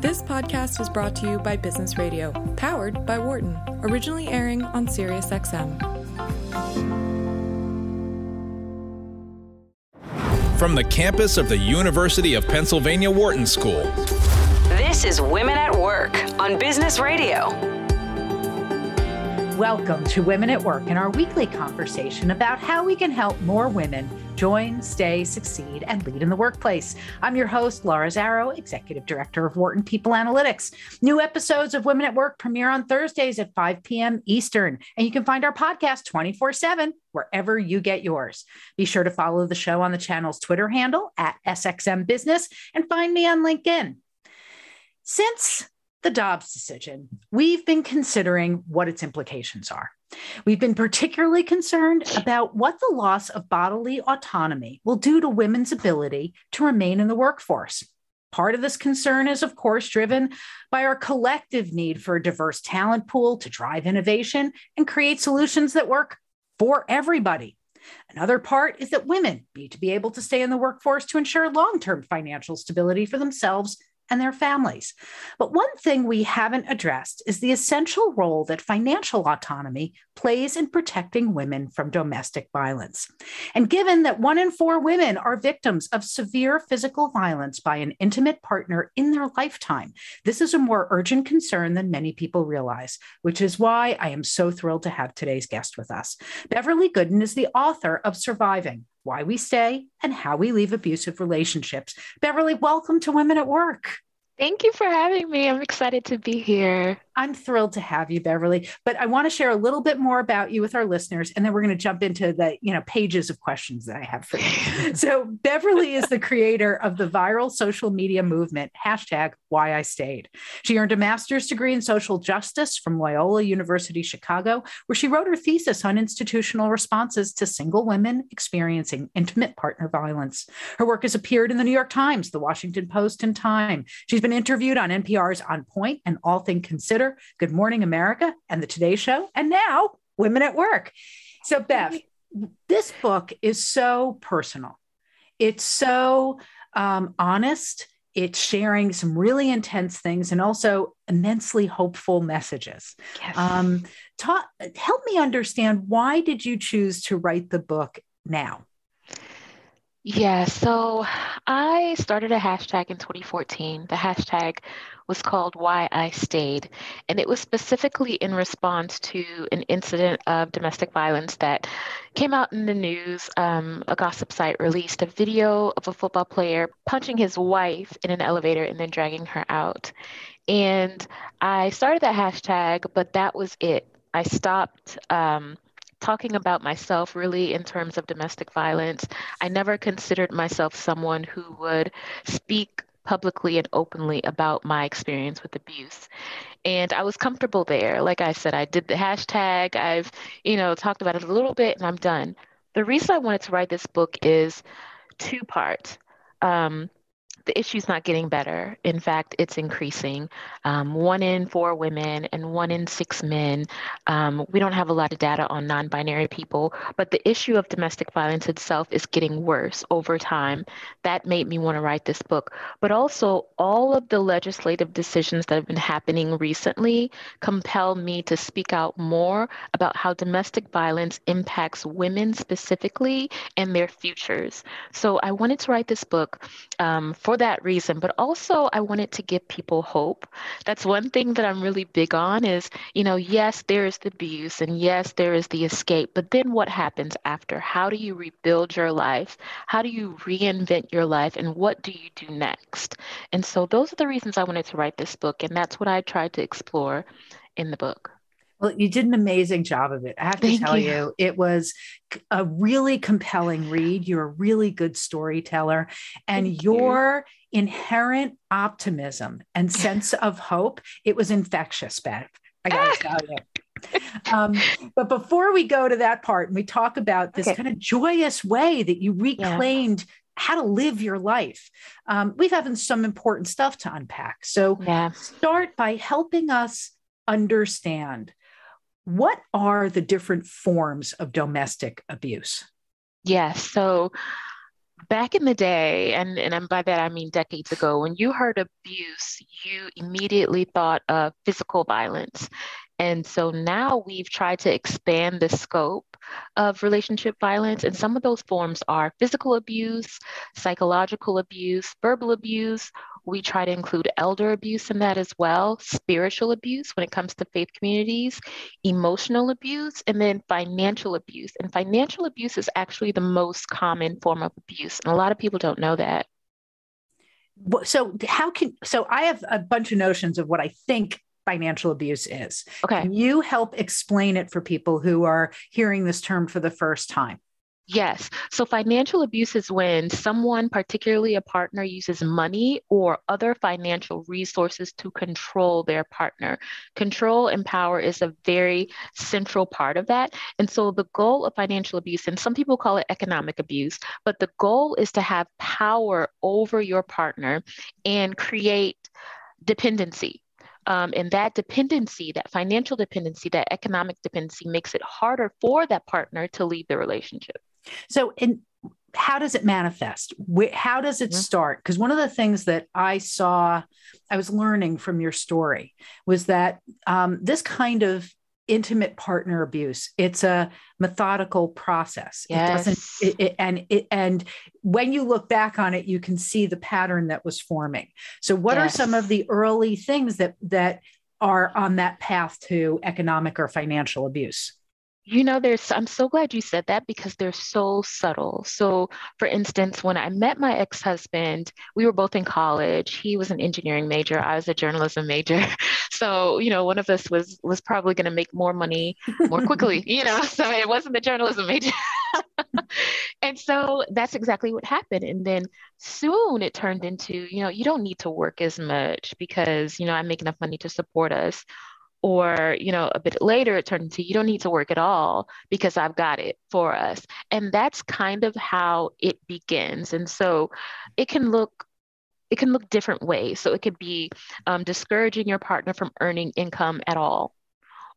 This podcast is brought to you by Business Radio, powered by Wharton, originally airing on SiriusXM. From the campus of the University of Pennsylvania Wharton School. This is Women at Work on Business Radio. Welcome to Women at Work and our weekly conversation about how we can help more women join, stay, succeed, and lead in the workplace. I'm your host, Laura Zarrow, Executive Director of Wharton People Analytics. New episodes of Women at Work premiere on Thursdays at 5 p.m. Eastern, and you can find our podcast 24 7 wherever you get yours. Be sure to follow the show on the channel's Twitter handle at SXM Business and find me on LinkedIn. Since the Dobbs decision, we've been considering what its implications are. We've been particularly concerned about what the loss of bodily autonomy will do to women's ability to remain in the workforce. Part of this concern is, of course, driven by our collective need for a diverse talent pool to drive innovation and create solutions that work for everybody. Another part is that women need to be able to stay in the workforce to ensure long term financial stability for themselves and their families. But one thing we haven't addressed is the essential role that financial autonomy plays in protecting women from domestic violence. And given that one in four women are victims of severe physical violence by an intimate partner in their lifetime, this is a more urgent concern than many people realize, which is why I am so thrilled to have today's guest with us. Beverly Gooden is the author of Surviving why we stay, and how we leave abusive relationships. Beverly, welcome to Women at Work. Thank you for having me. I'm excited to be here. I'm thrilled to have you, Beverly. But I want to share a little bit more about you with our listeners, and then we're going to jump into the you know pages of questions that I have for you. so Beverly is the creator of the viral social media movement hashtag Why I Stayed. She earned a master's degree in social justice from Loyola University Chicago, where she wrote her thesis on institutional responses to single women experiencing intimate partner violence. Her work has appeared in the New York Times, the Washington Post, and Time. She's been interviewed on NPR's On Point and All Things Considered Good Morning America, and The Today Show, and now Women at Work. So, Bev, this book is so personal. It's so um, honest. It's sharing some really intense things and also immensely hopeful messages. Yes. Um, ta- help me understand why did you choose to write the book now? Yeah, so I started a hashtag in 2014. The hashtag was called Why I Stayed. And it was specifically in response to an incident of domestic violence that came out in the news. Um, a gossip site released a video of a football player punching his wife in an elevator and then dragging her out. And I started that hashtag, but that was it. I stopped. Um, talking about myself really in terms of domestic violence. I never considered myself someone who would speak publicly and openly about my experience with abuse. And I was comfortable there. Like I said, I did the hashtag, I've, you know, talked about it a little bit and I'm done. The reason I wanted to write this book is two parts. Um, the issue's not getting better. In fact, it's increasing. Um, one in four women and one in six men. Um, we don't have a lot of data on non binary people, but the issue of domestic violence itself is getting worse over time. That made me want to write this book. But also, all of the legislative decisions that have been happening recently compel me to speak out more about how domestic violence impacts women specifically and their futures. So I wanted to write this book um, for that reason, but also I wanted to give people hope. That's one thing that I'm really big on is, you know, yes, there is the abuse and yes, there is the escape, but then what happens after? How do you rebuild your life? How do you reinvent your life? And what do you do next? And so those are the reasons I wanted to write this book. And that's what I tried to explore in the book. Well, you did an amazing job of it. I have to Thank tell you. you. it was a really compelling read. You're a really good storyteller, and Thank your you. inherent optimism and sense of hope, it was infectious, Bev. I got to tell you. Um, but before we go to that part and we talk about this okay. kind of joyous way that you reclaimed yeah. how to live your life, um, we've had some important stuff to unpack. So yeah. start by helping us understand what are the different forms of domestic abuse? Yes. So back in the day, and, and by that I mean decades ago, when you heard abuse, you immediately thought of physical violence. And so now we've tried to expand the scope of relationship violence. And some of those forms are physical abuse, psychological abuse, verbal abuse. We try to include elder abuse in that as well, spiritual abuse when it comes to faith communities, emotional abuse, and then financial abuse. And financial abuse is actually the most common form of abuse. And a lot of people don't know that. So, how can, so I have a bunch of notions of what I think financial abuse is. Okay. Can you help explain it for people who are hearing this term for the first time? Yes. So financial abuse is when someone, particularly a partner, uses money or other financial resources to control their partner. Control and power is a very central part of that. And so the goal of financial abuse, and some people call it economic abuse, but the goal is to have power over your partner and create dependency um, and that dependency, that financial dependency, that economic dependency makes it harder for that partner to leave the relationship. So, in how does it manifest? How does it mm-hmm. start? Because one of the things that I saw, I was learning from your story was that um, this kind of intimate partner abuse it's a methodical process yes. it doesn't it, it, and it and when you look back on it you can see the pattern that was forming so what yes. are some of the early things that that are on that path to economic or financial abuse you know, there's, I'm so glad you said that because they're so subtle. So, for instance, when I met my ex husband, we were both in college. He was an engineering major, I was a journalism major. So, you know, one of us was was probably going to make more money more quickly, you know, so it wasn't the journalism major. and so that's exactly what happened. And then soon it turned into, you know, you don't need to work as much because, you know, I make enough money to support us or you know a bit later it turned into you don't need to work at all because i've got it for us and that's kind of how it begins and so it can look it can look different ways so it could be um, discouraging your partner from earning income at all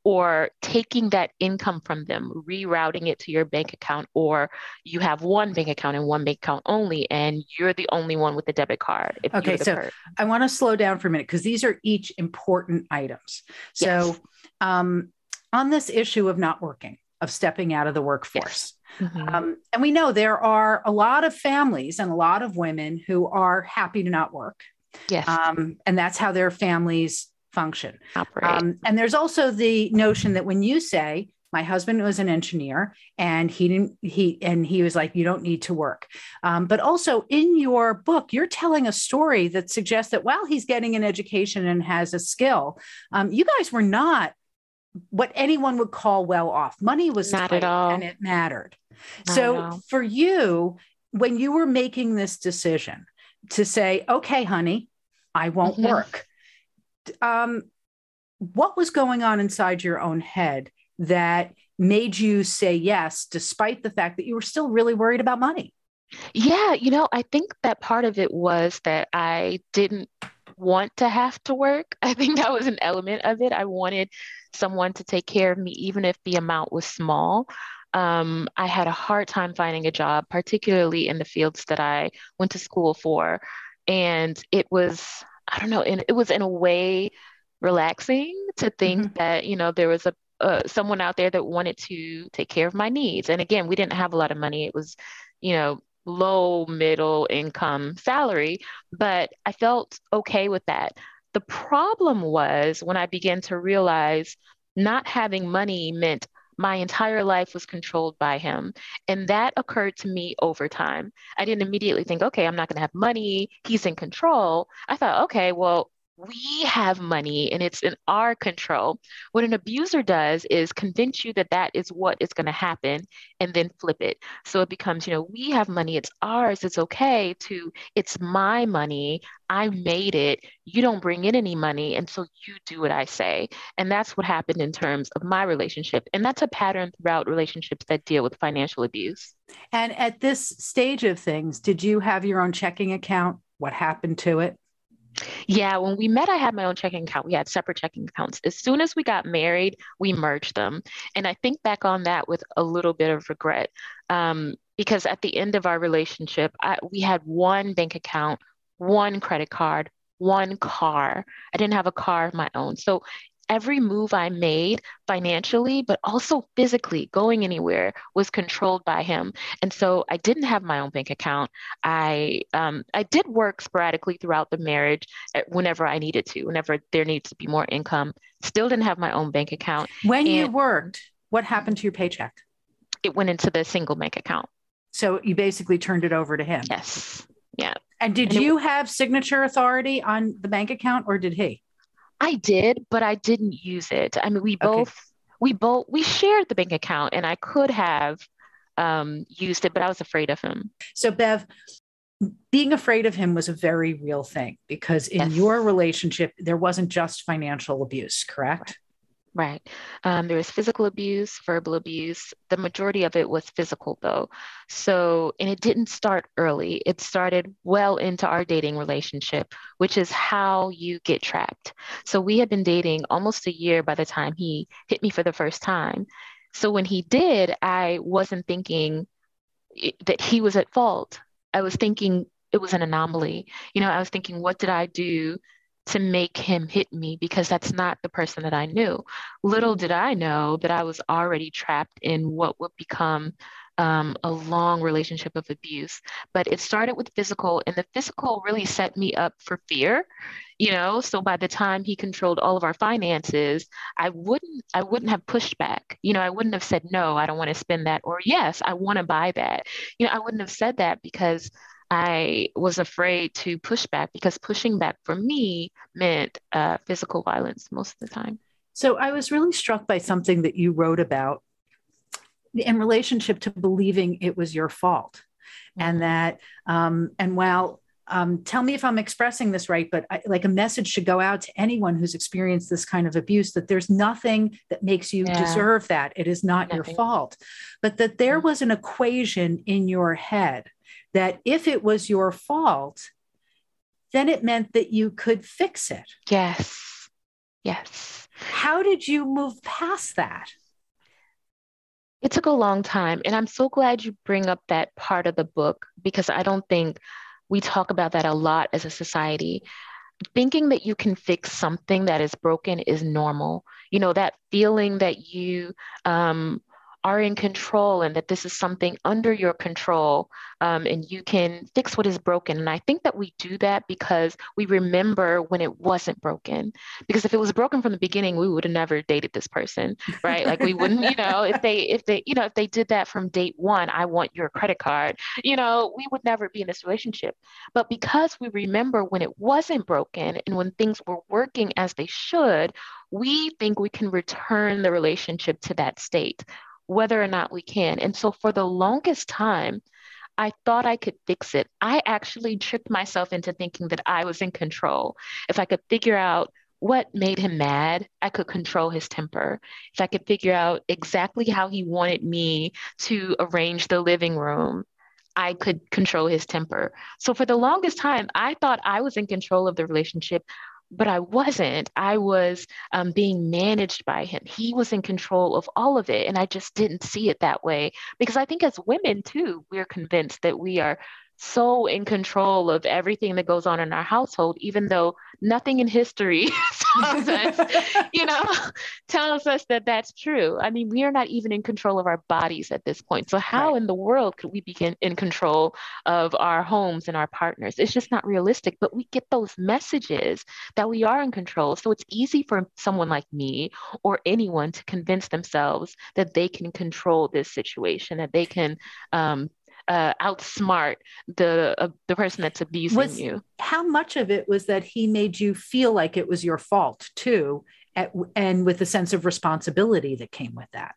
or taking that income from them, rerouting it to your bank account, or you have one bank account and one bank account only, and you're the only one with the debit card. Okay, so I want to slow down for a minute because these are each important items. So, yes. um, on this issue of not working, of stepping out of the workforce. Yes. Mm-hmm. Um, and we know there are a lot of families and a lot of women who are happy to not work. Yes. Um, and that's how their families function. Um, and there's also the notion that when you say, my husband was an engineer and he didn't he and he was like you don't need to work um, but also in your book you're telling a story that suggests that while he's getting an education and has a skill um, you guys were not what anyone would call well off money was not at all and it mattered not so for you when you were making this decision to say okay honey i won't mm-hmm. work um, what was going on inside your own head that made you say yes, despite the fact that you were still really worried about money? Yeah, you know, I think that part of it was that I didn't want to have to work. I think that was an element of it. I wanted someone to take care of me, even if the amount was small. Um, I had a hard time finding a job, particularly in the fields that I went to school for. And it was I don't know, and it was in a way relaxing to think mm-hmm. that, you know, there was a uh, someone out there that wanted to take care of my needs. And again, we didn't have a lot of money. It was, you know, low middle income salary, but I felt okay with that. The problem was when I began to realize not having money meant my entire life was controlled by him. And that occurred to me over time. I didn't immediately think, okay, I'm not going to have money. He's in control. I thought, okay, well, we have money and it's in our control. What an abuser does is convince you that that is what is going to happen and then flip it. So it becomes, you know, we have money, it's ours, it's okay to, it's my money, I made it, you don't bring in any money, and so you do what I say. And that's what happened in terms of my relationship. And that's a pattern throughout relationships that deal with financial abuse. And at this stage of things, did you have your own checking account? What happened to it? Yeah, when we met, I had my own checking account. We had separate checking accounts. As soon as we got married, we merged them. And I think back on that with a little bit of regret. Um, because at the end of our relationship, I, we had one bank account, one credit card, one car. I didn't have a car of my own. So every move I made financially, but also physically going anywhere was controlled by him. And so I didn't have my own bank account. I um, I did work sporadically throughout the marriage whenever I needed to, whenever there needs to be more income. Still didn't have my own bank account. When and you worked, what happened to your paycheck? It went into the single bank account. So you basically turned it over to him. Yes. Yeah. And did and you it, have signature authority on the bank account or did he? I did, but I didn't use it. I mean, we both okay. we both we shared the bank account, and I could have um, used it, but I was afraid of him. So, Bev, being afraid of him was a very real thing because in yes. your relationship there wasn't just financial abuse, correct? Right. Um, there was physical abuse, verbal abuse. The majority of it was physical, though. So, and it didn't start early. It started well into our dating relationship, which is how you get trapped. So, we had been dating almost a year by the time he hit me for the first time. So, when he did, I wasn't thinking that he was at fault. I was thinking it was an anomaly. You know, I was thinking, what did I do to make him hit me because that's not the person that I knew. Little did I know that I was already trapped in what would become um, a long relationship of abuse. But it started with physical, and the physical really set me up for fear. You know, so by the time he controlled all of our finances, I wouldn't, I wouldn't have pushed back. You know, I wouldn't have said no, I don't want to spend that, or yes, I want to buy that. You know, I wouldn't have said that because I was afraid to push back because pushing back for me meant uh, physical violence most of the time. So I was really struck by something that you wrote about in relationship to believing it was your fault. Mm-hmm. And that, um, and while um, tell me if I'm expressing this right, but I, like a message should go out to anyone who's experienced this kind of abuse that there's nothing that makes you yeah. deserve that. It is not nothing. your fault, but that there mm-hmm. was an equation in your head that if it was your fault, then it meant that you could fix it. Yes. Yes. How did you move past that? It took a long time. And I'm so glad you bring up that part of the book because I don't think we talk about that a lot as a society. Thinking that you can fix something that is broken is normal. You know, that feeling that you um, are in control and that this is something under your control um, and you can fix what is broken. And I think that we do that because we remember when it wasn't broken. Because if it was broken from the beginning, we would have never dated this person, right? Like we wouldn't, you know, if they, if they, you know, if they did that from date one, I want your credit card, you know, we would never be in this relationship. But because we remember when it wasn't broken and when things were working as they should, we think we can return the relationship to that state whether or not we can. And so for the longest time, I thought I could fix it. I actually tricked myself into thinking that I was in control. If I could figure out what made him mad, I could control his temper. If I could figure out exactly how he wanted me to arrange the living room, I could control his temper. So for the longest time, I thought I was in control of the relationship but I wasn't. I was um, being managed by him. He was in control of all of it. And I just didn't see it that way because I think as women, too, we're convinced that we are so in control of everything that goes on in our household, even though nothing in history tells us, you know, tells us that that's true. I mean, we are not even in control of our bodies at this point. So how right. in the world could we be in control of our homes and our partners? It's just not realistic. But we get those messages that we are in control. So it's easy for someone like me or anyone to convince themselves that they can control this situation, that they can um, uh, outsmart the uh, the person that's abusing was, you. How much of it was that he made you feel like it was your fault too, at, and with a sense of responsibility that came with that?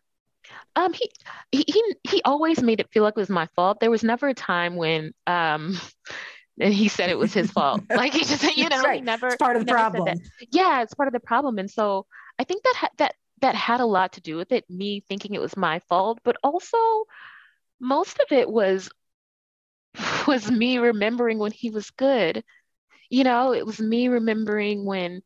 Um, he, he he he always made it feel like it was my fault. There was never a time when um and he said it was his fault. Like he just, you know, right. he never. It's part of the problem. Yeah, it's part of the problem. And so I think that ha- that that had a lot to do with it. Me thinking it was my fault, but also most of it was was me remembering when he was good. You know, it was me remembering when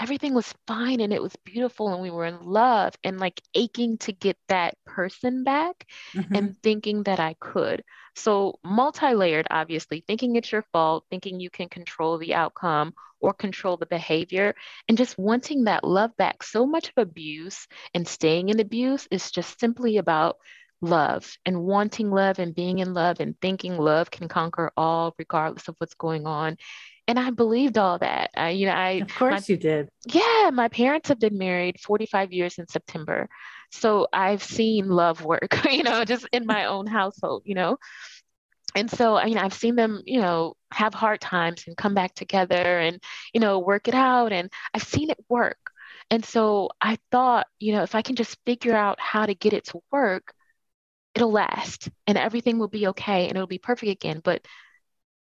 everything was fine and it was beautiful and we were in love and like aching to get that person back mm-hmm. and thinking that I could. So, multi layered, obviously, thinking it's your fault, thinking you can control the outcome or control the behavior, and just wanting that love back. So much of abuse and staying in abuse is just simply about love and wanting love and being in love and thinking love can conquer all regardless of what's going on and I believed all that. I, you know, I of course my, you did. Yeah, my parents have been married 45 years in September, so I've seen love work. You know, just in my own household. You know, and so I mean, I've seen them, you know, have hard times and come back together and you know work it out, and I've seen it work. And so I thought, you know, if I can just figure out how to get it to work, it'll last and everything will be okay and it'll be perfect again. But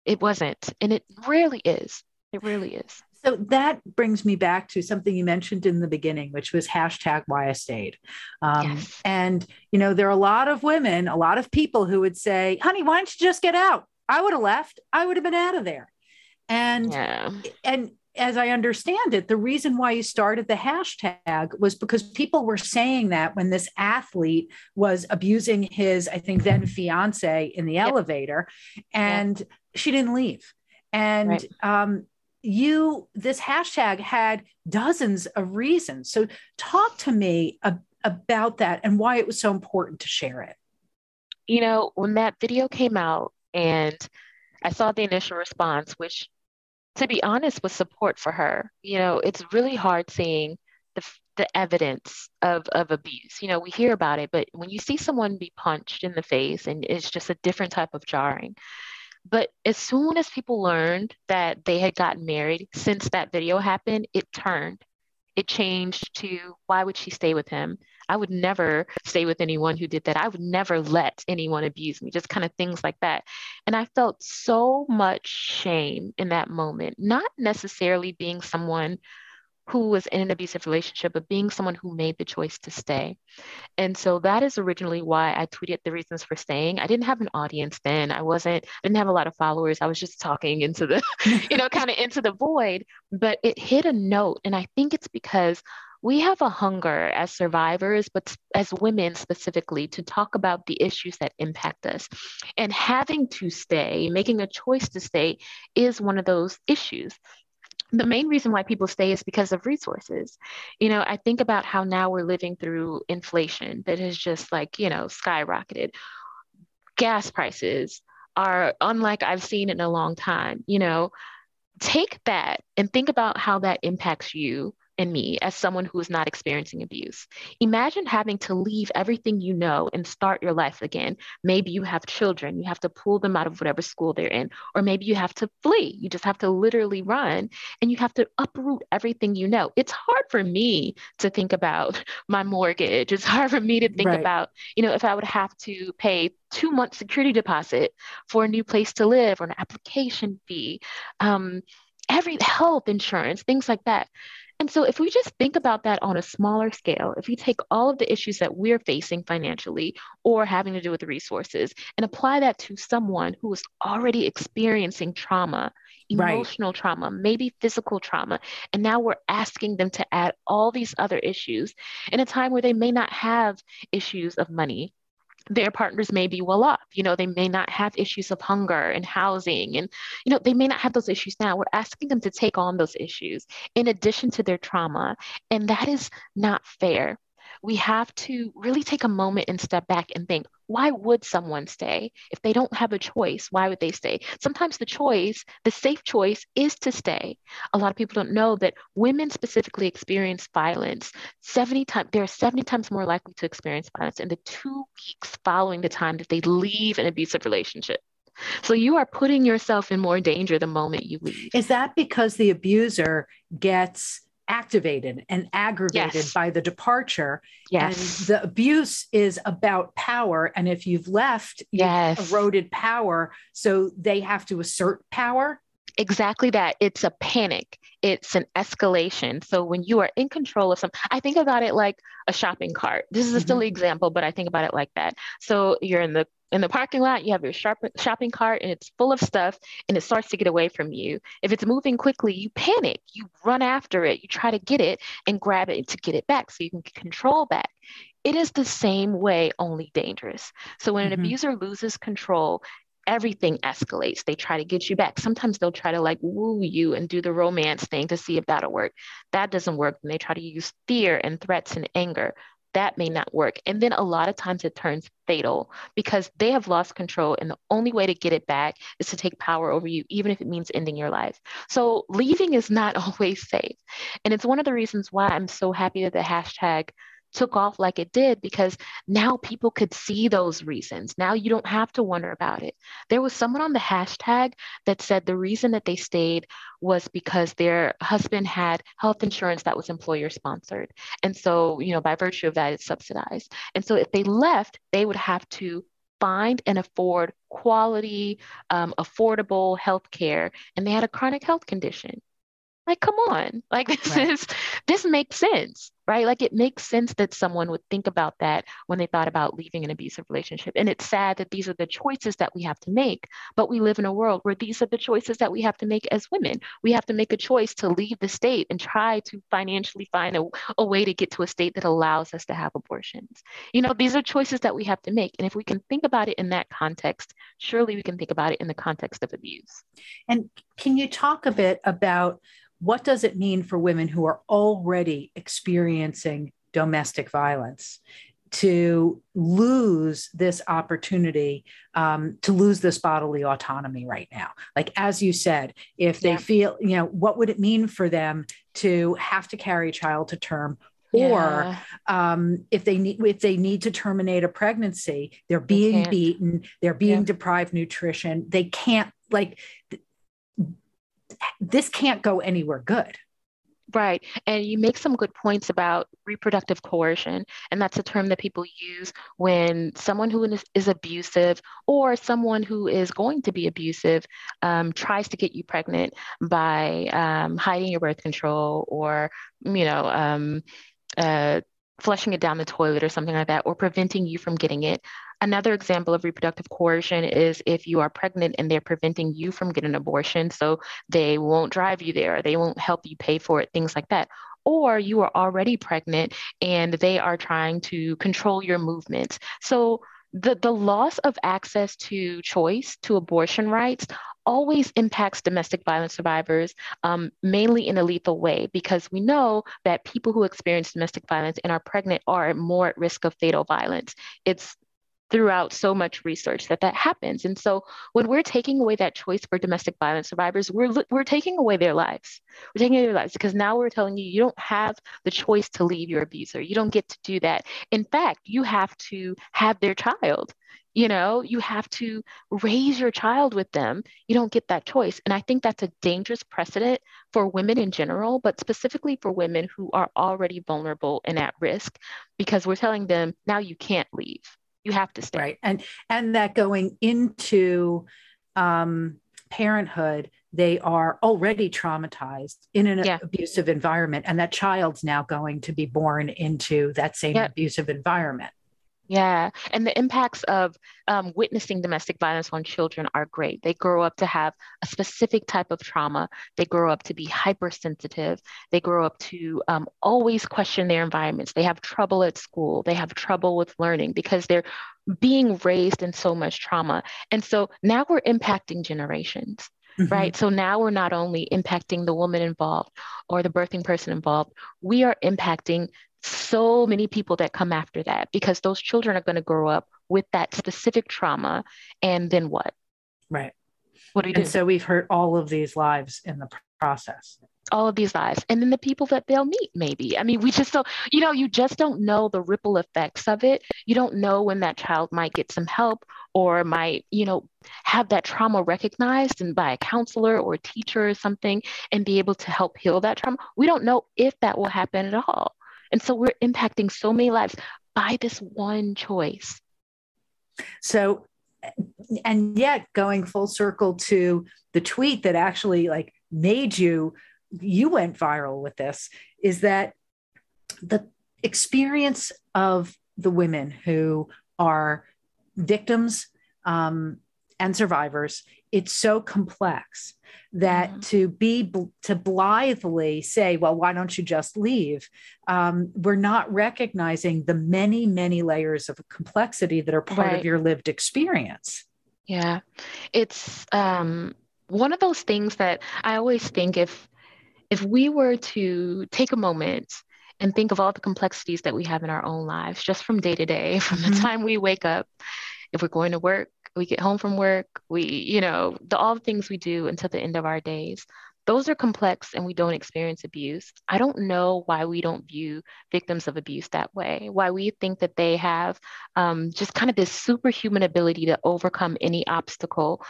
it wasn't. And it really is. It really is. So that brings me back to something you mentioned in the beginning, which was hashtag why I stayed. Um, yes. And, you know, there are a lot of women, a lot of people who would say, honey, why don't you just get out? I would have left. I would have been out of there. And, yeah. and as I understand it, the reason why you started the hashtag was because people were saying that when this athlete was abusing his, I think then fiance in the yep. elevator. And yep she didn't leave. And right. um, you, this hashtag had dozens of reasons. So talk to me a, about that and why it was so important to share it. You know, when that video came out and I saw the initial response, which to be honest with support for her. You know, it's really hard seeing the, the evidence of, of abuse. You know, we hear about it, but when you see someone be punched in the face and it's just a different type of jarring. But as soon as people learned that they had gotten married since that video happened, it turned. It changed to why would she stay with him? I would never stay with anyone who did that. I would never let anyone abuse me, just kind of things like that. And I felt so much shame in that moment, not necessarily being someone who was in an abusive relationship, but being someone who made the choice to stay. And so that is originally why I tweeted the reasons for staying. I didn't have an audience then. I wasn't, I didn't have a lot of followers. I was just talking into the, you know, kind of into the void, but it hit a note. And I think it's because we have a hunger as survivors, but as women specifically, to talk about the issues that impact us. And having to stay, making a choice to stay, is one of those issues the main reason why people stay is because of resources. You know, I think about how now we're living through inflation that has just like, you know, skyrocketed. Gas prices are unlike I've seen in a long time. You know, take that and think about how that impacts you and me as someone who is not experiencing abuse. Imagine having to leave everything you know and start your life again. Maybe you have children, you have to pull them out of whatever school they're in, or maybe you have to flee. You just have to literally run and you have to uproot everything you know. It's hard for me to think about my mortgage. It's hard for me to think right. about, you know, if I would have to pay two months security deposit for a new place to live or an application fee. Um, every health insurance, things like that. And so, if we just think about that on a smaller scale, if we take all of the issues that we're facing financially or having to do with resources and apply that to someone who is already experiencing trauma, emotional right. trauma, maybe physical trauma, and now we're asking them to add all these other issues in a time where they may not have issues of money their partners may be well off. You know they may not have issues of hunger and housing and you know they may not have those issues now. We're asking them to take on those issues in addition to their trauma and that is not fair we have to really take a moment and step back and think why would someone stay? If they don't have a choice why would they stay? Sometimes the choice the safe choice is to stay. A lot of people don't know that women specifically experience violence 70 times they're 70 times more likely to experience violence in the two weeks following the time that they leave an abusive relationship. So you are putting yourself in more danger the moment you leave. Is that because the abuser gets activated and aggravated yes. by the departure. Yes. And the abuse is about power. And if you've left, yes. you've eroded power. So they have to assert power. Exactly that. It's a panic. It's an escalation. So when you are in control of something, I think about it like a shopping cart. This is a mm-hmm. silly example, but I think about it like that. So you're in the in the parking lot, you have your shopping cart and it's full of stuff and it starts to get away from you. If it's moving quickly, you panic, you run after it, you try to get it and grab it to get it back so you can control back. It is the same way, only dangerous. So when an mm-hmm. abuser loses control, everything escalates. They try to get you back. Sometimes they'll try to like woo you and do the romance thing to see if that'll work. That doesn't work. And they try to use fear and threats and anger that may not work. And then a lot of times it turns fatal because they have lost control. And the only way to get it back is to take power over you, even if it means ending your life. So leaving is not always safe. And it's one of the reasons why I'm so happy that the hashtag took off like it did because now people could see those reasons. Now you don't have to wonder about it. There was someone on the hashtag that said the reason that they stayed was because their husband had health insurance that was employer sponsored. And so, you know, by virtue of that, it's subsidized. And so if they left, they would have to find and afford quality, um, affordable health care. And they had a chronic health condition. Like, come on. Like this right. is this makes sense, right? Like it makes sense that someone would think about that when they thought about leaving an abusive relationship. And it's sad that these are the choices that we have to make, but we live in a world where these are the choices that we have to make as women. We have to make a choice to leave the state and try to financially find a, a way to get to a state that allows us to have abortions. You know, these are choices that we have to make. And if we can think about it in that context, surely we can think about it in the context of abuse. And can you talk a bit about what does it mean for women who are already experiencing domestic violence to lose this opportunity um, to lose this bodily autonomy right now like as you said if they yeah. feel you know what would it mean for them to have to carry a child to term or um, if they need if they need to terminate a pregnancy they're being they beaten they're being yeah. deprived nutrition they can't like this can't go anywhere good. Right. And you make some good points about reproductive coercion. And that's a term that people use when someone who is, is abusive or someone who is going to be abusive um, tries to get you pregnant by um, hiding your birth control or, you know, um, uh, flushing it down the toilet or something like that, or preventing you from getting it. Another example of reproductive coercion is if you are pregnant and they're preventing you from getting an abortion. So they won't drive you there, they won't help you pay for it, things like that. Or you are already pregnant and they are trying to control your movements. So the, the loss of access to choice, to abortion rights, always impacts domestic violence survivors, um, mainly in a lethal way, because we know that people who experience domestic violence and are pregnant are more at risk of fatal violence. It's throughout so much research that that happens. And so when we're taking away that choice for domestic violence survivors, we're, we're taking away their lives. We're taking away their lives because now we're telling you, you don't have the choice to leave your abuser. You don't get to do that. In fact, you have to have their child. You know, you have to raise your child with them. You don't get that choice. And I think that's a dangerous precedent for women in general, but specifically for women who are already vulnerable and at risk because we're telling them now you can't leave you have to stay. Right. And and that going into um, parenthood they are already traumatized in an yeah. abusive environment and that child's now going to be born into that same abusive environment yeah, and the impacts of um, witnessing domestic violence on children are great. They grow up to have a specific type of trauma. They grow up to be hypersensitive. They grow up to um, always question their environments. They have trouble at school. They have trouble with learning because they're being raised in so much trauma. And so now we're impacting generations. Mm-hmm. Right. So now we're not only impacting the woman involved or the birthing person involved, we are impacting so many people that come after that because those children are going to grow up with that specific trauma. And then what? Right. What do you and do? so we've hurt all of these lives in the process. All of these lives. And then the people that they'll meet, maybe. I mean, we just don't, you know, you just don't know the ripple effects of it. You don't know when that child might get some help or might, you know, have that trauma recognized and by a counselor or a teacher or something and be able to help heal that trauma. We don't know if that will happen at all. And so we're impacting so many lives by this one choice. So, and yet going full circle to the tweet that actually like made you, you went viral with this, is that the experience of the women who are victims um, and survivors, it's so complex that mm-hmm. to be to blithely say well why don't you just leave um, we're not recognizing the many many layers of complexity that are part right. of your lived experience yeah it's um, one of those things that i always think if if we were to take a moment and think of all the complexities that we have in our own lives just from day to day from the mm-hmm. time we wake up if we're going to work we get home from work, we, you know, the, all the things we do until the end of our days. Those are complex and we don't experience abuse. I don't know why we don't view victims of abuse that way, why we think that they have um, just kind of this superhuman ability to overcome any obstacle.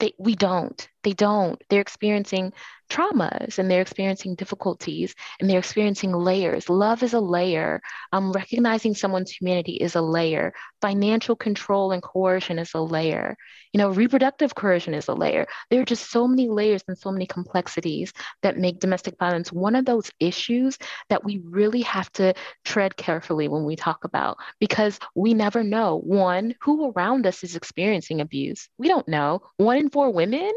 They, we don't. They don't. They're experiencing traumas and they're experiencing difficulties and they're experiencing layers. Love is a layer. Um, recognizing someone's humanity is a layer. Financial control and coercion is a layer. You know, reproductive coercion is a layer. There are just so many layers and so many complexities that make domestic violence one of those issues that we really have to tread carefully when we talk about because we never know one, who around us is experiencing abuse. We don't know. One in four women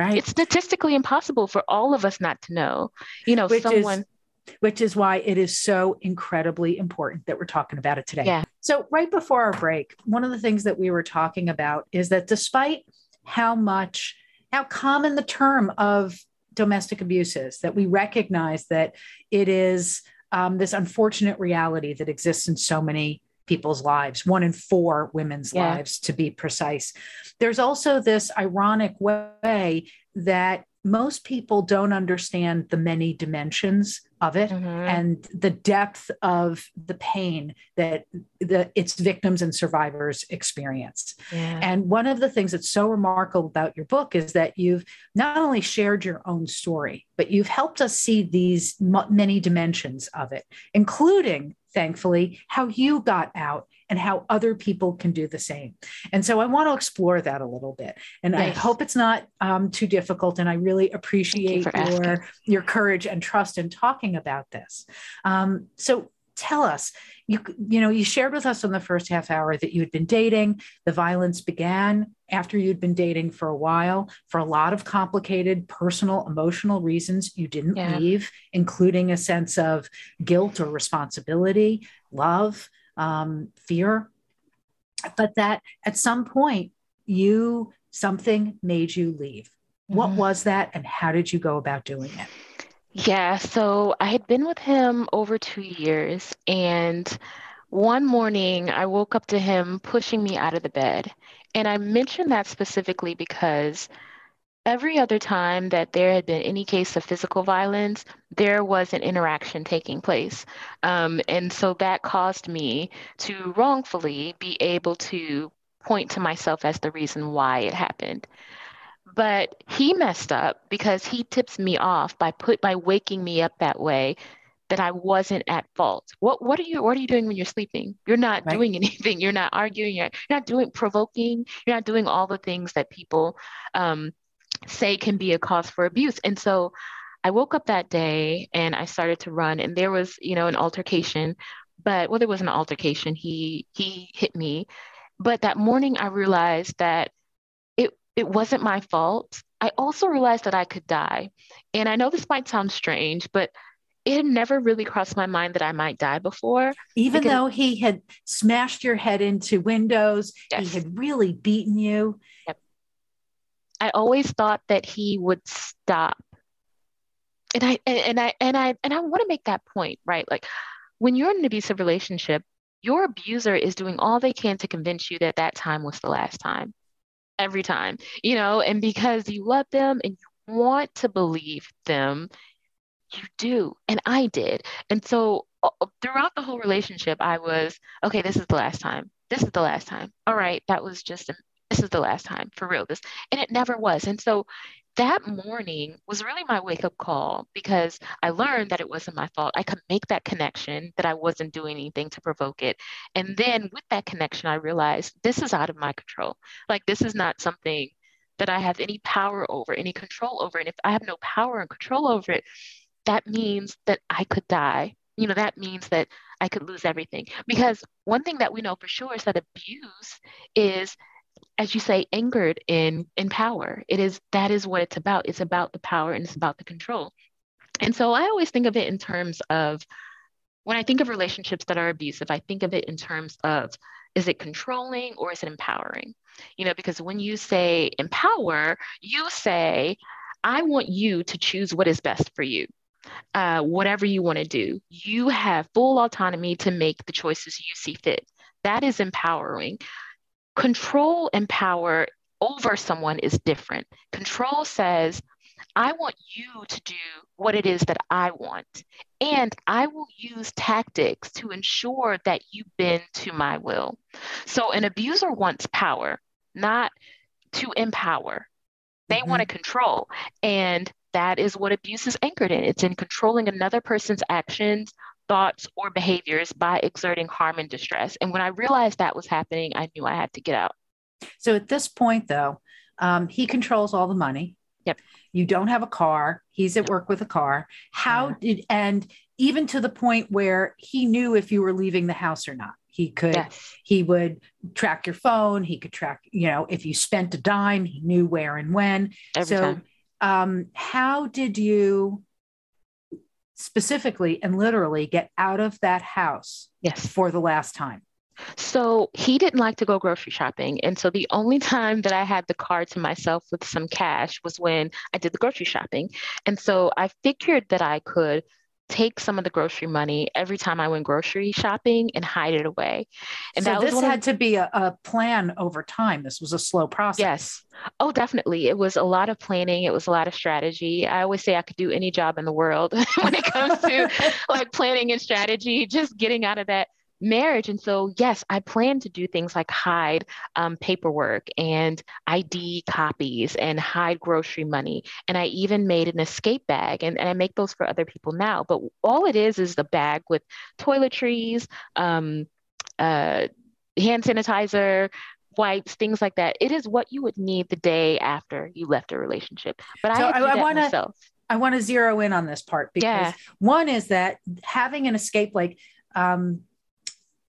Right. It's statistically impossible for all of us not to know. You know, which someone is, which is why it is so incredibly important that we're talking about it today. Yeah. So right before our break, one of the things that we were talking about is that despite how much how common the term of domestic abuse is, that we recognize that it is um, this unfortunate reality that exists in so many people's lives, one in four women's yeah. lives to be precise. There's also this ironic way that most people don't understand the many dimensions of it mm-hmm. and the depth of the pain that the, its victims and survivors experience. Yeah. And one of the things that's so remarkable about your book is that you've not only shared your own story, but you've helped us see these many dimensions of it, including thankfully, how you got out and how other people can do the same. And so I want to explore that a little bit. And yes. I hope it's not um, too difficult. And I really appreciate you your, your courage and trust in talking about this. Um, so tell us you you know you shared with us in the first half hour that you had been dating the violence began after you'd been dating for a while for a lot of complicated personal emotional reasons you didn't yeah. leave including a sense of guilt or responsibility love um, fear but that at some point you something made you leave mm-hmm. what was that and how did you go about doing it yeah, so I had been with him over two years, and one morning I woke up to him pushing me out of the bed. And I mentioned that specifically because every other time that there had been any case of physical violence, there was an interaction taking place. Um, and so that caused me to wrongfully be able to point to myself as the reason why it happened but he messed up because he tips me off by put by waking me up that way that I wasn't at fault. What what are you what are you doing when you're sleeping? You're not right. doing anything. You're not arguing. You're, you're, not doing provoking. You're not doing all the things that people um, say can be a cause for abuse. And so I woke up that day and I started to run, and there was you know an altercation. But well, there was an altercation. He he hit me. But that morning I realized that it wasn't my fault. I also realized that I could die. And I know this might sound strange, but it had never really crossed my mind that I might die before. Even because, though he had smashed your head into windows, yes. he had really beaten you. Yep. I always thought that he would stop. And I and I and I and I want to make that point, right? Like when you're in an abusive relationship, your abuser is doing all they can to convince you that that time was the last time every time, you know, and because you love them and you want to believe them, you do. And I did. And so uh, throughout the whole relationship, I was, okay, this is the last time. This is the last time. All right, that was just, this is the last time for real. This, and it never was. And so that morning was really my wake up call because I learned that it wasn't my fault. I could make that connection that I wasn't doing anything to provoke it. And then with that connection, I realized this is out of my control. Like, this is not something that I have any power over, any control over. And if I have no power and control over it, that means that I could die. You know, that means that I could lose everything. Because one thing that we know for sure is that abuse is as you say, anchored in in power. It is that is what it's about. It's about the power and it's about the control. And so I always think of it in terms of when I think of relationships that are abusive, I think of it in terms of is it controlling or is it empowering? You know, because when you say empower, you say, I want you to choose what is best for you. Uh, whatever you want to do, you have full autonomy to make the choices you see fit. That is empowering. Control and power over someone is different. Control says, I want you to do what it is that I want. And I will use tactics to ensure that you bend to my will. So an abuser wants power, not to empower. They mm-hmm. want to control. And that is what abuse is anchored in. It's in controlling another person's actions, thoughts, or behaviors by exerting harm and distress. And when I realized that was happening, I knew I had to get out. So at this point, though, um, he controls all the money. Yep. You don't have a car. He's at work with a car. How yeah. did, and even to the point where he knew if you were leaving the house or not. He could, yes. he would track your phone. He could track, you know, if you spent a dime, he knew where and when. Every so, time. Um, how did you specifically and literally get out of that house yes. for the last time? So he didn't like to go grocery shopping. And so the only time that I had the car to myself with some cash was when I did the grocery shopping. And so I figured that I could take some of the grocery money every time I went grocery shopping and hide it away. And so this had of, to be a, a, plan over time. This was a slow process. Yes. Oh, definitely. It was a lot of planning. It was a lot of strategy. I always say I could do any job in the world when it comes to like planning and strategy, just getting out of that marriage. And so, yes, I plan to do things like hide um, paperwork and ID copies and hide grocery money. And I even made an escape bag, and, and I make those for other people now. But all it is is the bag with toiletries, um, uh, hand sanitizer, wipes, things like that. It is what you would need the day after you left a relationship. But so I, I, I want to. I want to zero in on this part because yeah. one is that having an escape, like um,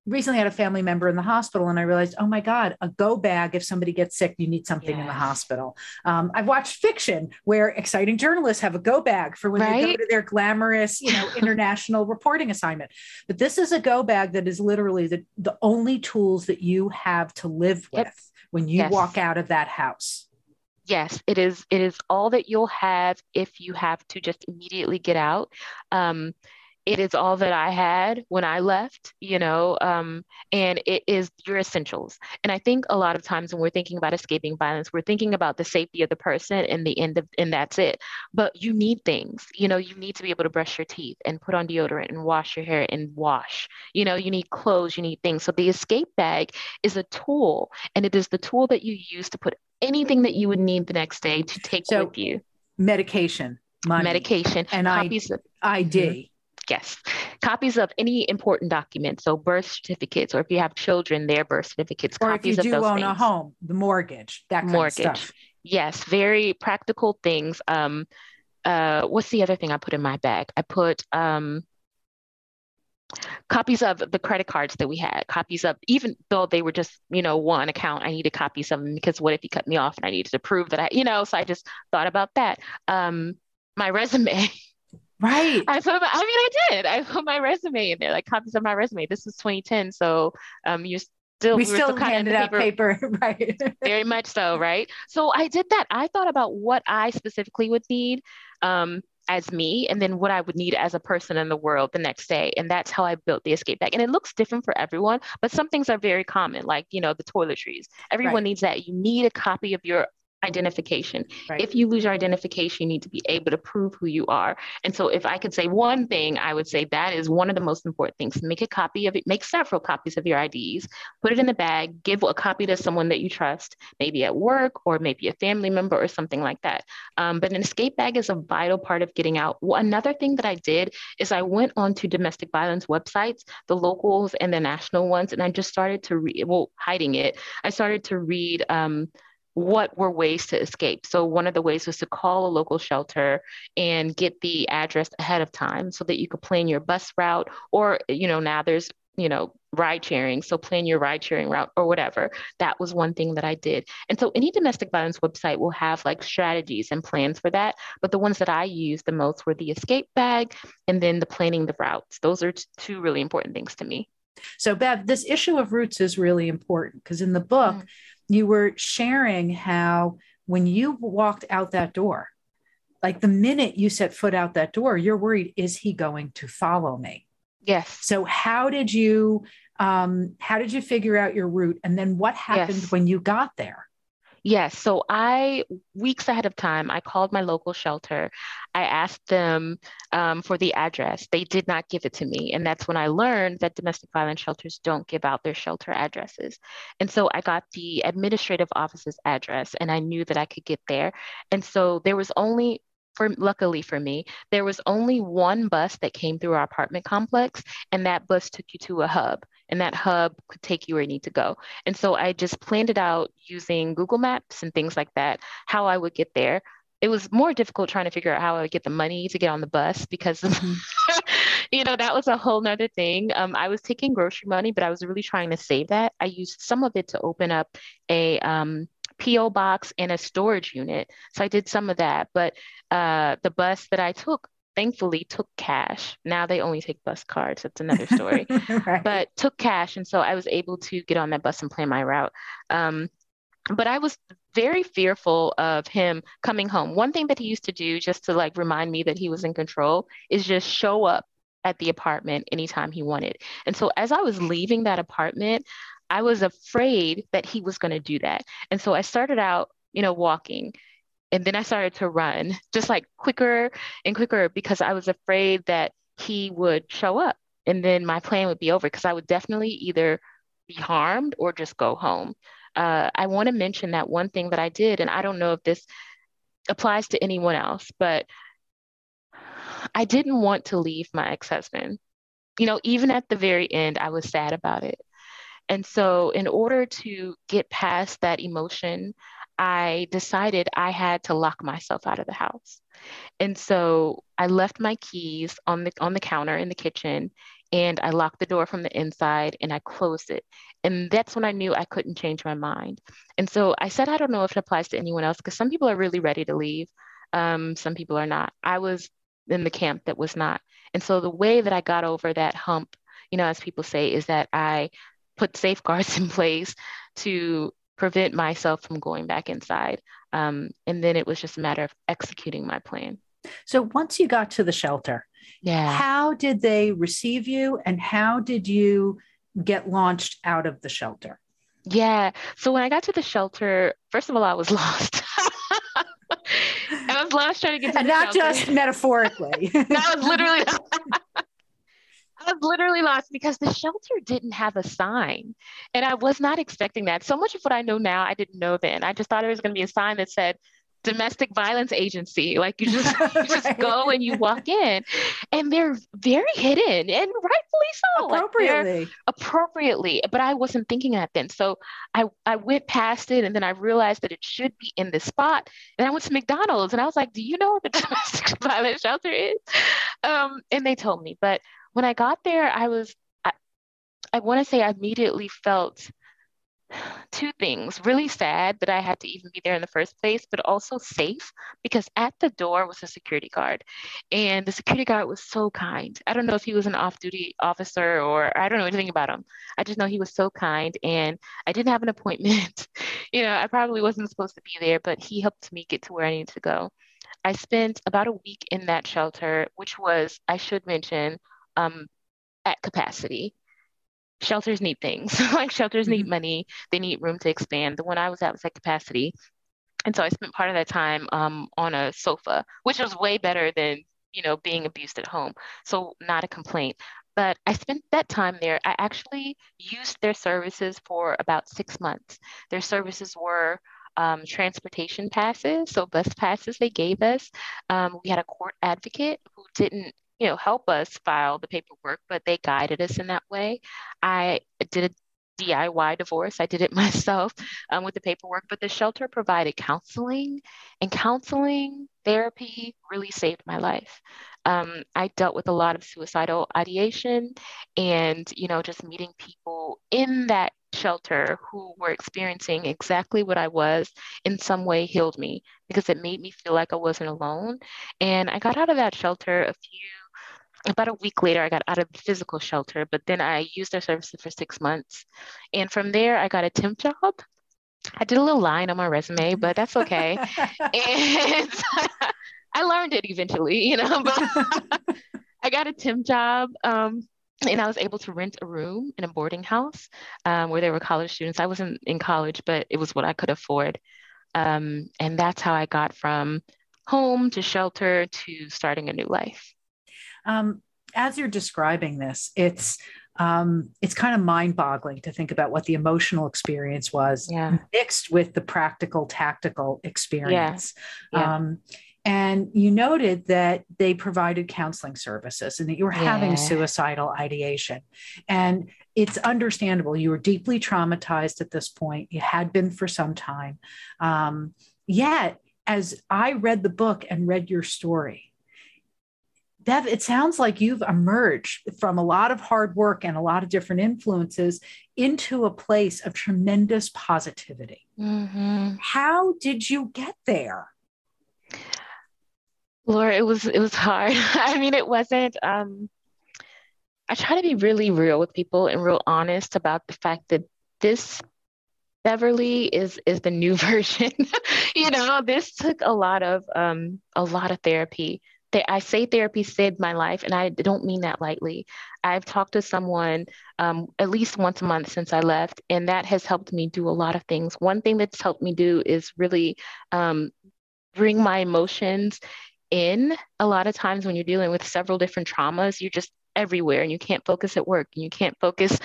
recently had a family member in the hospital and I realized, oh my God, a go bag. If somebody gets sick, you need something yes. in the hospital. Um, I've watched fiction where exciting journalists have a go bag for when right? they go to their glamorous, you know, international reporting assignment. But this is a go bag that is literally the, the only tools that you have to live with yep. when you yes. walk out of that house. Yes, it is. It is all that you'll have if you have to just immediately get out. Um, it is all that I had when I left, you know, um, and it is your essentials. And I think a lot of times when we're thinking about escaping violence, we're thinking about the safety of the person and the end of, and that's it. But you need things, you know, you need to be able to brush your teeth and put on deodorant and wash your hair and wash. You know, you need clothes, you need things. So the escape bag is a tool, and it is the tool that you use to put anything that you would need the next day to take so, with you. Medication, money, medication, and copies I, of ID. Mm-hmm Yes. Copies of any important documents, so birth certificates, or if you have children, their birth certificates. Or copies if you do own things. a home, the mortgage, that kind mortgage. of stuff. Yes, very practical things. Um, uh, what's the other thing I put in my bag? I put um, copies of the credit cards that we had, copies of, even though they were just, you know, one account, I needed copies of them because what if he cut me off and I needed to prove that I, you know, so I just thought about that. Um, my resume. Right. I put, my, I mean, I did. I put my resume in there, like copies of my resume. This was 2010, so um, you're still we, we still, still handed out paper, paper. right? Very much so, right? So I did that. I thought about what I specifically would need um, as me, and then what I would need as a person in the world the next day, and that's how I built the escape bag. And it looks different for everyone, but some things are very common, like you know the toiletries. Everyone right. needs that. You need a copy of your identification. Right. If you lose your identification, you need to be able to prove who you are. And so, if I could say one thing, I would say that is one of the most important things. Make a copy of it, make several copies of your IDs, put it in the bag, give a copy to someone that you trust, maybe at work or maybe a family member or something like that. Um, but an escape bag is a vital part of getting out. Well, another thing that I did is I went onto domestic violence websites, the locals and the national ones, and I just started to read, well, hiding it. I started to read. Um, what were ways to escape. So one of the ways was to call a local shelter and get the address ahead of time so that you could plan your bus route or you know now there's you know, ride sharing. So plan your ride sharing route or whatever. That was one thing that I did. And so any domestic violence website will have like strategies and plans for that. But the ones that I used the most were the escape bag and then the planning the routes. Those are two really important things to me. So, Bev, this issue of routes is really important because in the book, mm. You were sharing how when you walked out that door, like the minute you set foot out that door, you're worried, is he going to follow me? Yes. So how did you um, how did you figure out your route, and then what happened yes. when you got there? Yes. So I, weeks ahead of time, I called my local shelter. I asked them um, for the address. They did not give it to me. And that's when I learned that domestic violence shelters don't give out their shelter addresses. And so I got the administrative office's address and I knew that I could get there. And so there was only for luckily for me, there was only one bus that came through our apartment complex, and that bus took you to a hub, and that hub could take you where you need to go. And so I just planned it out using Google Maps and things like that, how I would get there. It was more difficult trying to figure out how I would get the money to get on the bus because, mm-hmm. you know, that was a whole nother thing. Um, I was taking grocery money, but I was really trying to save that. I used some of it to open up a um, PO box and a storage unit. So I did some of that, but uh, the bus that I took thankfully took cash. Now they only take bus cards. That's another story. right. But took cash, and so I was able to get on that bus and plan my route. Um, but I was very fearful of him coming home. One thing that he used to do, just to like remind me that he was in control, is just show up at the apartment anytime he wanted. And so as I was leaving that apartment, I was afraid that he was going to do that. And so I started out, you know, walking. And then I started to run just like quicker and quicker because I was afraid that he would show up and then my plan would be over because I would definitely either be harmed or just go home. Uh, I want to mention that one thing that I did, and I don't know if this applies to anyone else, but I didn't want to leave my ex husband. You know, even at the very end, I was sad about it. And so, in order to get past that emotion, I decided I had to lock myself out of the house. And so I left my keys on the on the counter in the kitchen and I locked the door from the inside and I closed it. And that's when I knew I couldn't change my mind. And so I said I don't know if it applies to anyone else because some people are really ready to leave. Um, some people are not. I was in the camp that was not. And so the way that I got over that hump, you know, as people say, is that I put safeguards in place to prevent myself from going back inside. Um, and then it was just a matter of executing my plan. So once you got to the shelter, yeah, how did they receive you, and how did you get launched out of the shelter? Yeah. So when I got to the shelter, first of all, I was lost. I was lost trying to get to and not shelter. just metaphorically. that was literally I was literally lost because the shelter didn't have a sign. And I was not expecting that. So much of what I know now, I didn't know then. I just thought it was going to be a sign that said, domestic violence agency. Like you just you just right. go and you walk in, and they're very hidden, and rightfully so. Appropriately, like appropriately. But I wasn't thinking that then, so I I went past it, and then I realized that it should be in this spot. And I went to McDonald's, and I was like, "Do you know what the domestic violence shelter is?" Um, and they told me, but when I got there, I was, I, I want to say I immediately felt two things really sad that I had to even be there in the first place, but also safe because at the door was a security guard. And the security guard was so kind. I don't know if he was an off duty officer or I don't know anything about him. I just know he was so kind. And I didn't have an appointment. you know, I probably wasn't supposed to be there, but he helped me get to where I needed to go. I spent about a week in that shelter, which was, I should mention, um, at capacity. Shelters need things like shelters mm-hmm. need money, they need room to expand. The one I was at was at capacity. And so I spent part of that time um, on a sofa, which was way better than you know being abused at home. So not a complaint. But I spent that time there. I actually used their services for about six months. Their services were um, transportation passes, so bus passes they gave us. Um, we had a court advocate who didn't you know, help us file the paperwork, but they guided us in that way. I did a DIY divorce. I did it myself um, with the paperwork, but the shelter provided counseling, and counseling therapy really saved my life. Um, I dealt with a lot of suicidal ideation and, you know, just meeting people in that shelter who were experiencing exactly what I was in some way healed me because it made me feel like I wasn't alone. And I got out of that shelter a few about a week later, I got out of the physical shelter, but then I used their services for six months. And from there, I got a temp job. I did a little line on my resume, but that's okay. and I learned it eventually, you know, but I got a temp job. Um, and I was able to rent a room in a boarding house um, where there were college students. I wasn't in college, but it was what I could afford. Um, and that's how I got from home to shelter to starting a new life. Um, as you're describing this, it's um, it's kind of mind-boggling to think about what the emotional experience was yeah. mixed with the practical, tactical experience. Yeah. Yeah. Um, and you noted that they provided counseling services and that you were having suicidal ideation. And it's understandable. You were deeply traumatized at this point. You had been for some time. Um, yet, as I read the book and read your story, Bev, it sounds like you've emerged from a lot of hard work and a lot of different influences into a place of tremendous positivity. Mm-hmm. How did you get there? Laura, it was it was hard. I mean, it wasn't. Um, I try to be really real with people and real honest about the fact that this Beverly is is the new version. you know, this took a lot of um, a lot of therapy I say therapy saved my life, and I don't mean that lightly. I've talked to someone um, at least once a month since I left, and that has helped me do a lot of things. One thing that's helped me do is really um, bring my emotions in. A lot of times when you're dealing with several different traumas, you're just everywhere and you can't focus at work and you can't focus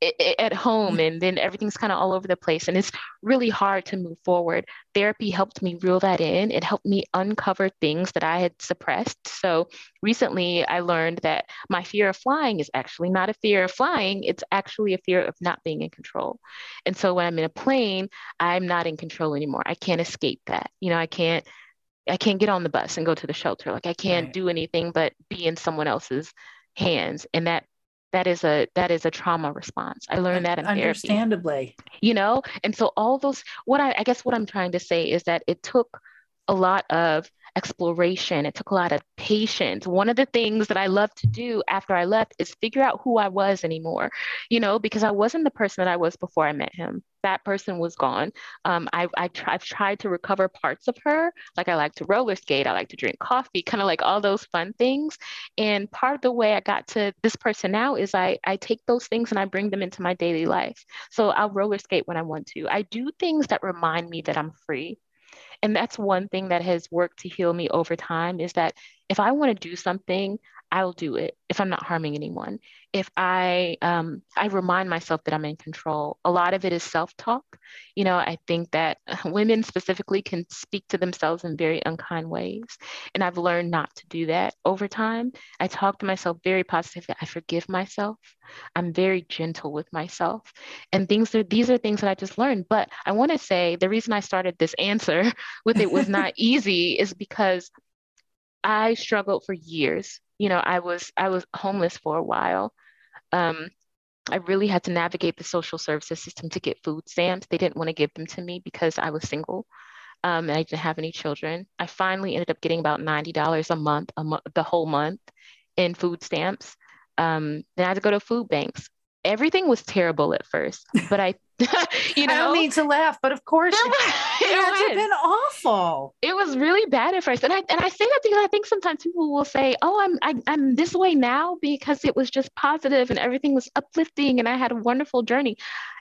at home mm. and then everything's kind of all over the place and it's really hard to move forward. Therapy helped me reel that in. It helped me uncover things that i had suppressed. So recently i learned that my fear of flying is actually not a fear of flying it's actually a fear of not being in control. And so when i'm in a plane i'm not in control anymore. I can't escape that. You know i can't i can't get on the bus and go to the shelter. Like i can't do anything but be in someone else's hands and that that is a that is a trauma response. I learned that in understandably. Therapy, you know? And so all those what I, I guess what i'm trying to say is that it took a lot of exploration. It took a lot of patience. One of the things that I love to do after I left is figure out who I was anymore, you know, because I wasn't the person that I was before I met him. That person was gone. Um, I, I try, I've tried to recover parts of her. Like I like to roller skate, I like to drink coffee, kind of like all those fun things. And part of the way I got to this person now is I, I take those things and I bring them into my daily life. So I'll roller skate when I want to. I do things that remind me that I'm free and that's one thing that has worked to heal me over time is that if I want to do something, I'll do it if I'm not harming anyone. If I um, I remind myself that I'm in control. A lot of it is self-talk. You know, I think that women specifically can speak to themselves in very unkind ways, and I've learned not to do that over time. I talk to myself very positively. I forgive myself. I'm very gentle with myself, and things are these are things that I just learned. But I want to say the reason I started this answer with it was not easy is because I struggled for years. You know, I was I was homeless for a while. Um, I really had to navigate the social services system to get food stamps. They didn't want to give them to me because I was single um, and I didn't have any children. I finally ended up getting about ninety dollars a month, a mo- the whole month, in food stamps. Um, then I had to go to food banks everything was terrible at first, but I, you know, I don't mean to laugh, but of course, it has been awful. It was really bad at first, and I and I say that because I think sometimes people will say, "Oh, I'm I, am i am this way now because it was just positive and everything was uplifting and I had a wonderful journey."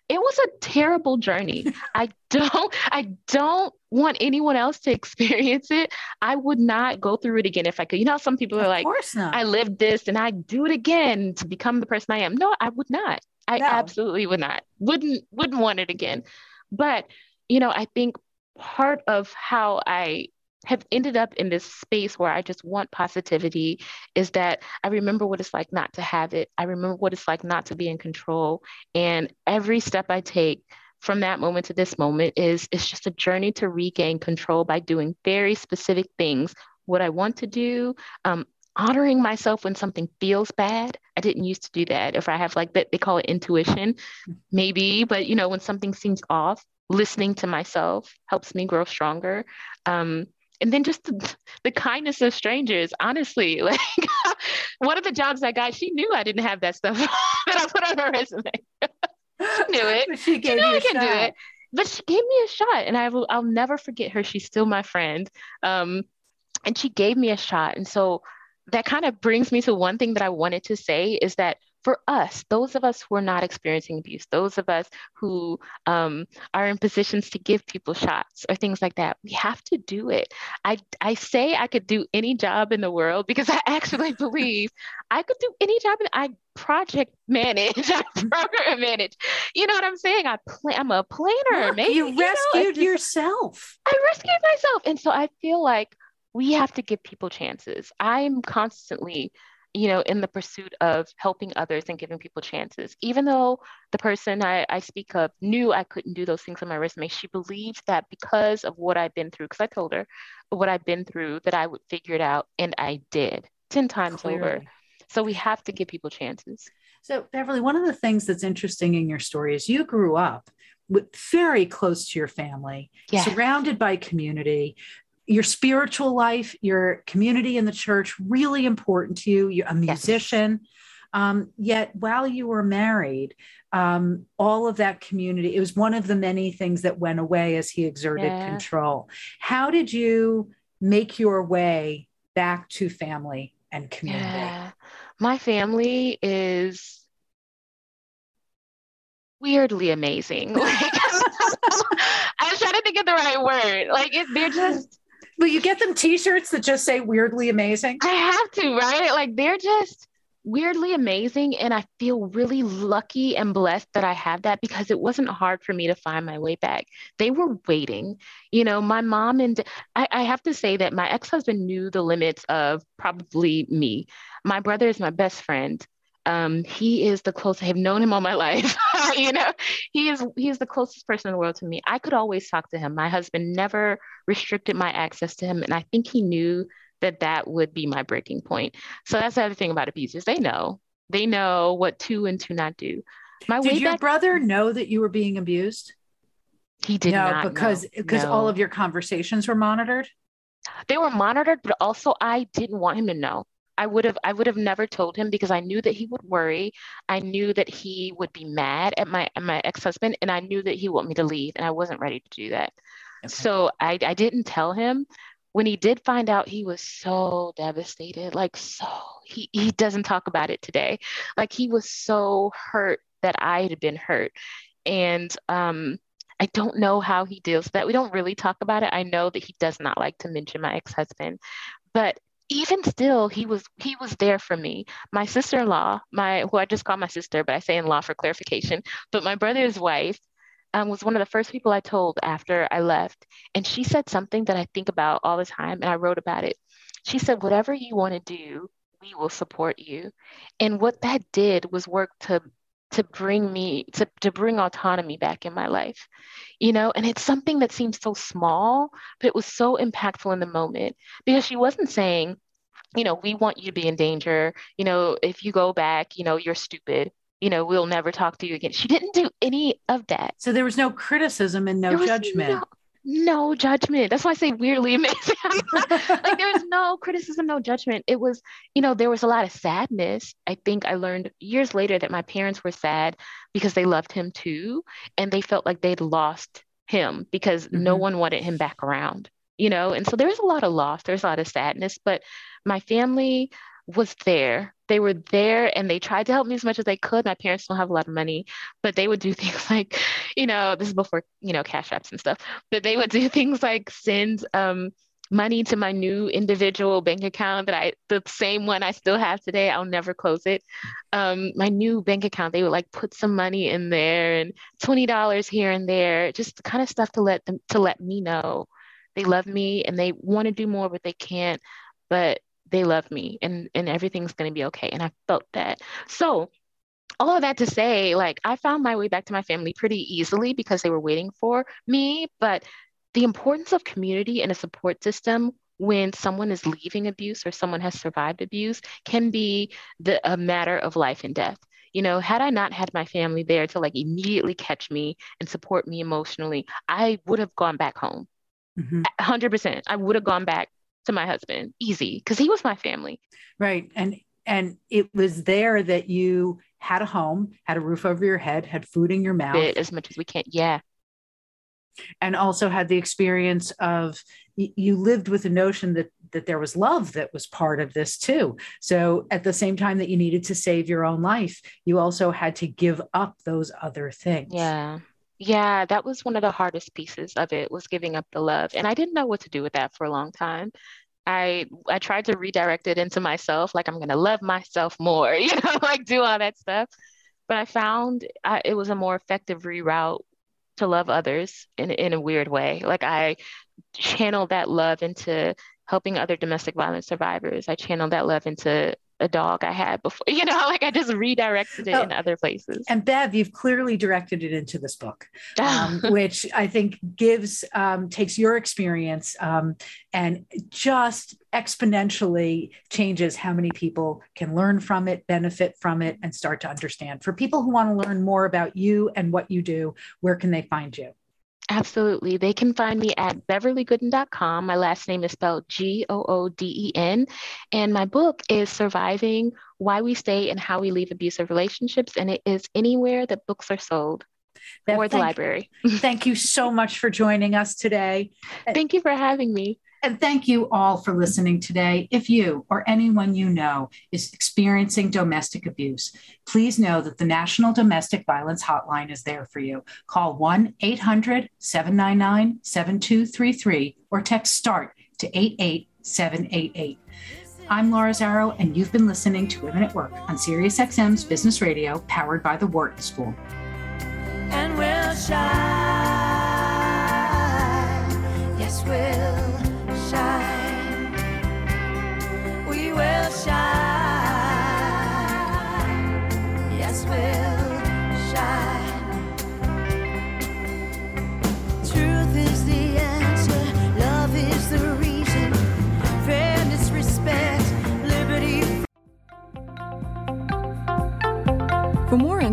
It was a terrible journey. I don't I don't want anyone else to experience it. I would not go through it again if I could. You know, some people are of like, I lived this and I do it again to become the person I am. No, I would not. I no. absolutely would not. Wouldn't wouldn't want it again. But, you know, I think part of how I have ended up in this space where I just want positivity is that I remember what it's like not to have it. I remember what it's like not to be in control. And every step I take from that moment to this moment is it's just a journey to regain control by doing very specific things. What I want to do, um, honoring myself when something feels bad. I didn't used to do that. If I have like that, they call it intuition, maybe, but you know, when something seems off, listening to myself helps me grow stronger. Um, and then just the, the, kindness of strangers honestly like one of the jobs i got she knew i didn't have that stuff that i put on her resume she knew it but she gave she you I can shot. do it but she gave me a shot and i will i'll never forget her she's still my friend um, and she gave me a shot and so that kind of brings me to one thing that i wanted to say is that for us, those of us who are not experiencing abuse, those of us who um, are in positions to give people shots or things like that, we have to do it. I, I say I could do any job in the world because I actually believe I could do any job. In, I project manage, I program manage. You know what I'm saying? I plan. I'm a planner. Look, maybe you you rescued yourself. I rescued myself. And so I feel like we have to give people chances. I'm constantly, you know, in the pursuit of helping others and giving people chances. Even though the person I, I speak of knew I couldn't do those things on my resume, she believed that because of what I've been through, because I told her what I've been through, that I would figure it out. And I did 10 times over. So we have to give people chances. So, Beverly, one of the things that's interesting in your story is you grew up with very close to your family, Yeah. surrounded by community. Your spiritual life, your community in the church, really important to you. You're a musician. Um, yet, while you were married, um, all of that community, it was one of the many things that went away as he exerted Yeah. control. How did you make your way back to family and community? Yeah. My family is weirdly amazing. Like, I was trying to think of the right word. Like it, they're just Will you get them t-shirts that just say weirdly amazing? I have to, right? Like they're just weirdly amazing. And I feel really lucky and blessed that I have that because it wasn't hard for me to find my way back. They were waiting. You know, my mom and I, I have to say that my ex husband knew the limits of probably me. My brother is my best friend. Um, he is the closest. I have known him all my life. you know, he is he is the closest person in the world to me. I could always talk to him. My husband never restricted my access to him, and I think he knew that that would be my breaking point. So that's the other thing about abusers. They know. They know what to and to not do. My Did your back, brother know that you were being abused? he did no, not because because No. all of your conversations were monitored. they were monitored, but also I didn't want him to know. I would have I would have never told him because I knew that he would worry. I knew that he would be mad at my at my ex-husband and I knew that he would want me to leave and I wasn't ready to do that. So I I didn't tell him. When he did find out, he was so devastated. Like so he he doesn't talk about it today. Like he was so hurt that I had been hurt. And um I don't know how he deals with that. We don't really talk about it. I know that he does not like to mention my ex-husband, but even still, he was he was there for me. My sister-in-law, my who I just call my sister, but I say in-law for clarification. But my brother's wife um, was one of the first people I told after I left, and she said something that I think about all the time, and I wrote about it. She said, "Whatever you want to do, we will support you." And what that did was work to to bring me to, to bring autonomy back in my life you know? And it's something that seems so small but it was so impactful in the moment because she wasn't saying you know we want you to be in danger. You know if you go back you know you're stupid. You know we'll never talk to you again. She didn't do any of that. So there was no criticism and no judgment. no, no judgment. That's why i say weirdly amazing. Like there was no criticism no judgment. It was you know there was a lot of sadness i think i learned years later that my parents were sad because they loved him too and they felt like they'd lost him because no Mhm. one wanted him back around you know? And so there was a lot of loss there's a lot of sadness but my family was there they were there and they tried to help me as much as they could my parents don't have a lot of money but they would do things like you know this is before you know cash apps and stuff but they would do things like send um money to my new individual bank account that I the same one I still have today. I'll never close it. Um, my new bank account, they would like put some money in there and twenty dollars here and there, just the kind of stuff to let them to let me know they love me and they want to do more, but they can't. But they love me and and everything's going to be okay. And I felt that. So all of that to say, like I found my way back to my family pretty easily because they were waiting for me. But the importance of community and a support system when someone is leaving abuse or someone has survived abuse can be the, a matter of life and death. You know, had I not had my family there to like immediately catch me and support me emotionally, I would have gone back home. Mm-hmm. 100%. I would have gone back to my husband easy because he was my family. Right. And and it was there that you had a home, had a roof over your head, had food in your mouth. Bit as much as we can. Yeah. And also had the experience of you lived with the notion that that there was love that was part of this too. So at the same time that you needed to save your own life, you also had to give up those other things. Yeah. Yeah, that was one of the hardest pieces of it was giving up the love. And I didn't know what to do with that for a long time. I I tried to redirect it into myself, like I'm gonna love myself more, you know, like do all that stuff. But I found I, it was a more effective reroute to love others in in a weird way. Like I channeled that love into helping other domestic violence survivors. I channeled that love into a dog I had before. You know, like I just redirected it oh, in other places. And Bev, you've clearly directed it into this book, um, which I think gives um, takes your experience um, and just exponentially changes how many people can learn from it, benefit from it, and start to understand. For people who want to learn more about you and what you do, where can they find you? Absolutely. They can find me at beverlygooden.com. My last name is spelled G O O D E N. And my book is Surviving Why We Stay and How We Leave Abusive Relationships. And it is anywhere that books are sold or the library. thank you so much for joining us today. Thank you for having me. And thank you all for listening today. If you or anyone you know is experiencing domestic abuse, please know that the National Domestic Violence Hotline is there for you. Call 1 800 799 7233 or text START to 88788. I'm Laura Zarrow, and you've been listening to Women at Work on SiriusXM's Business Radio, powered by the Wharton School. And we'll shine.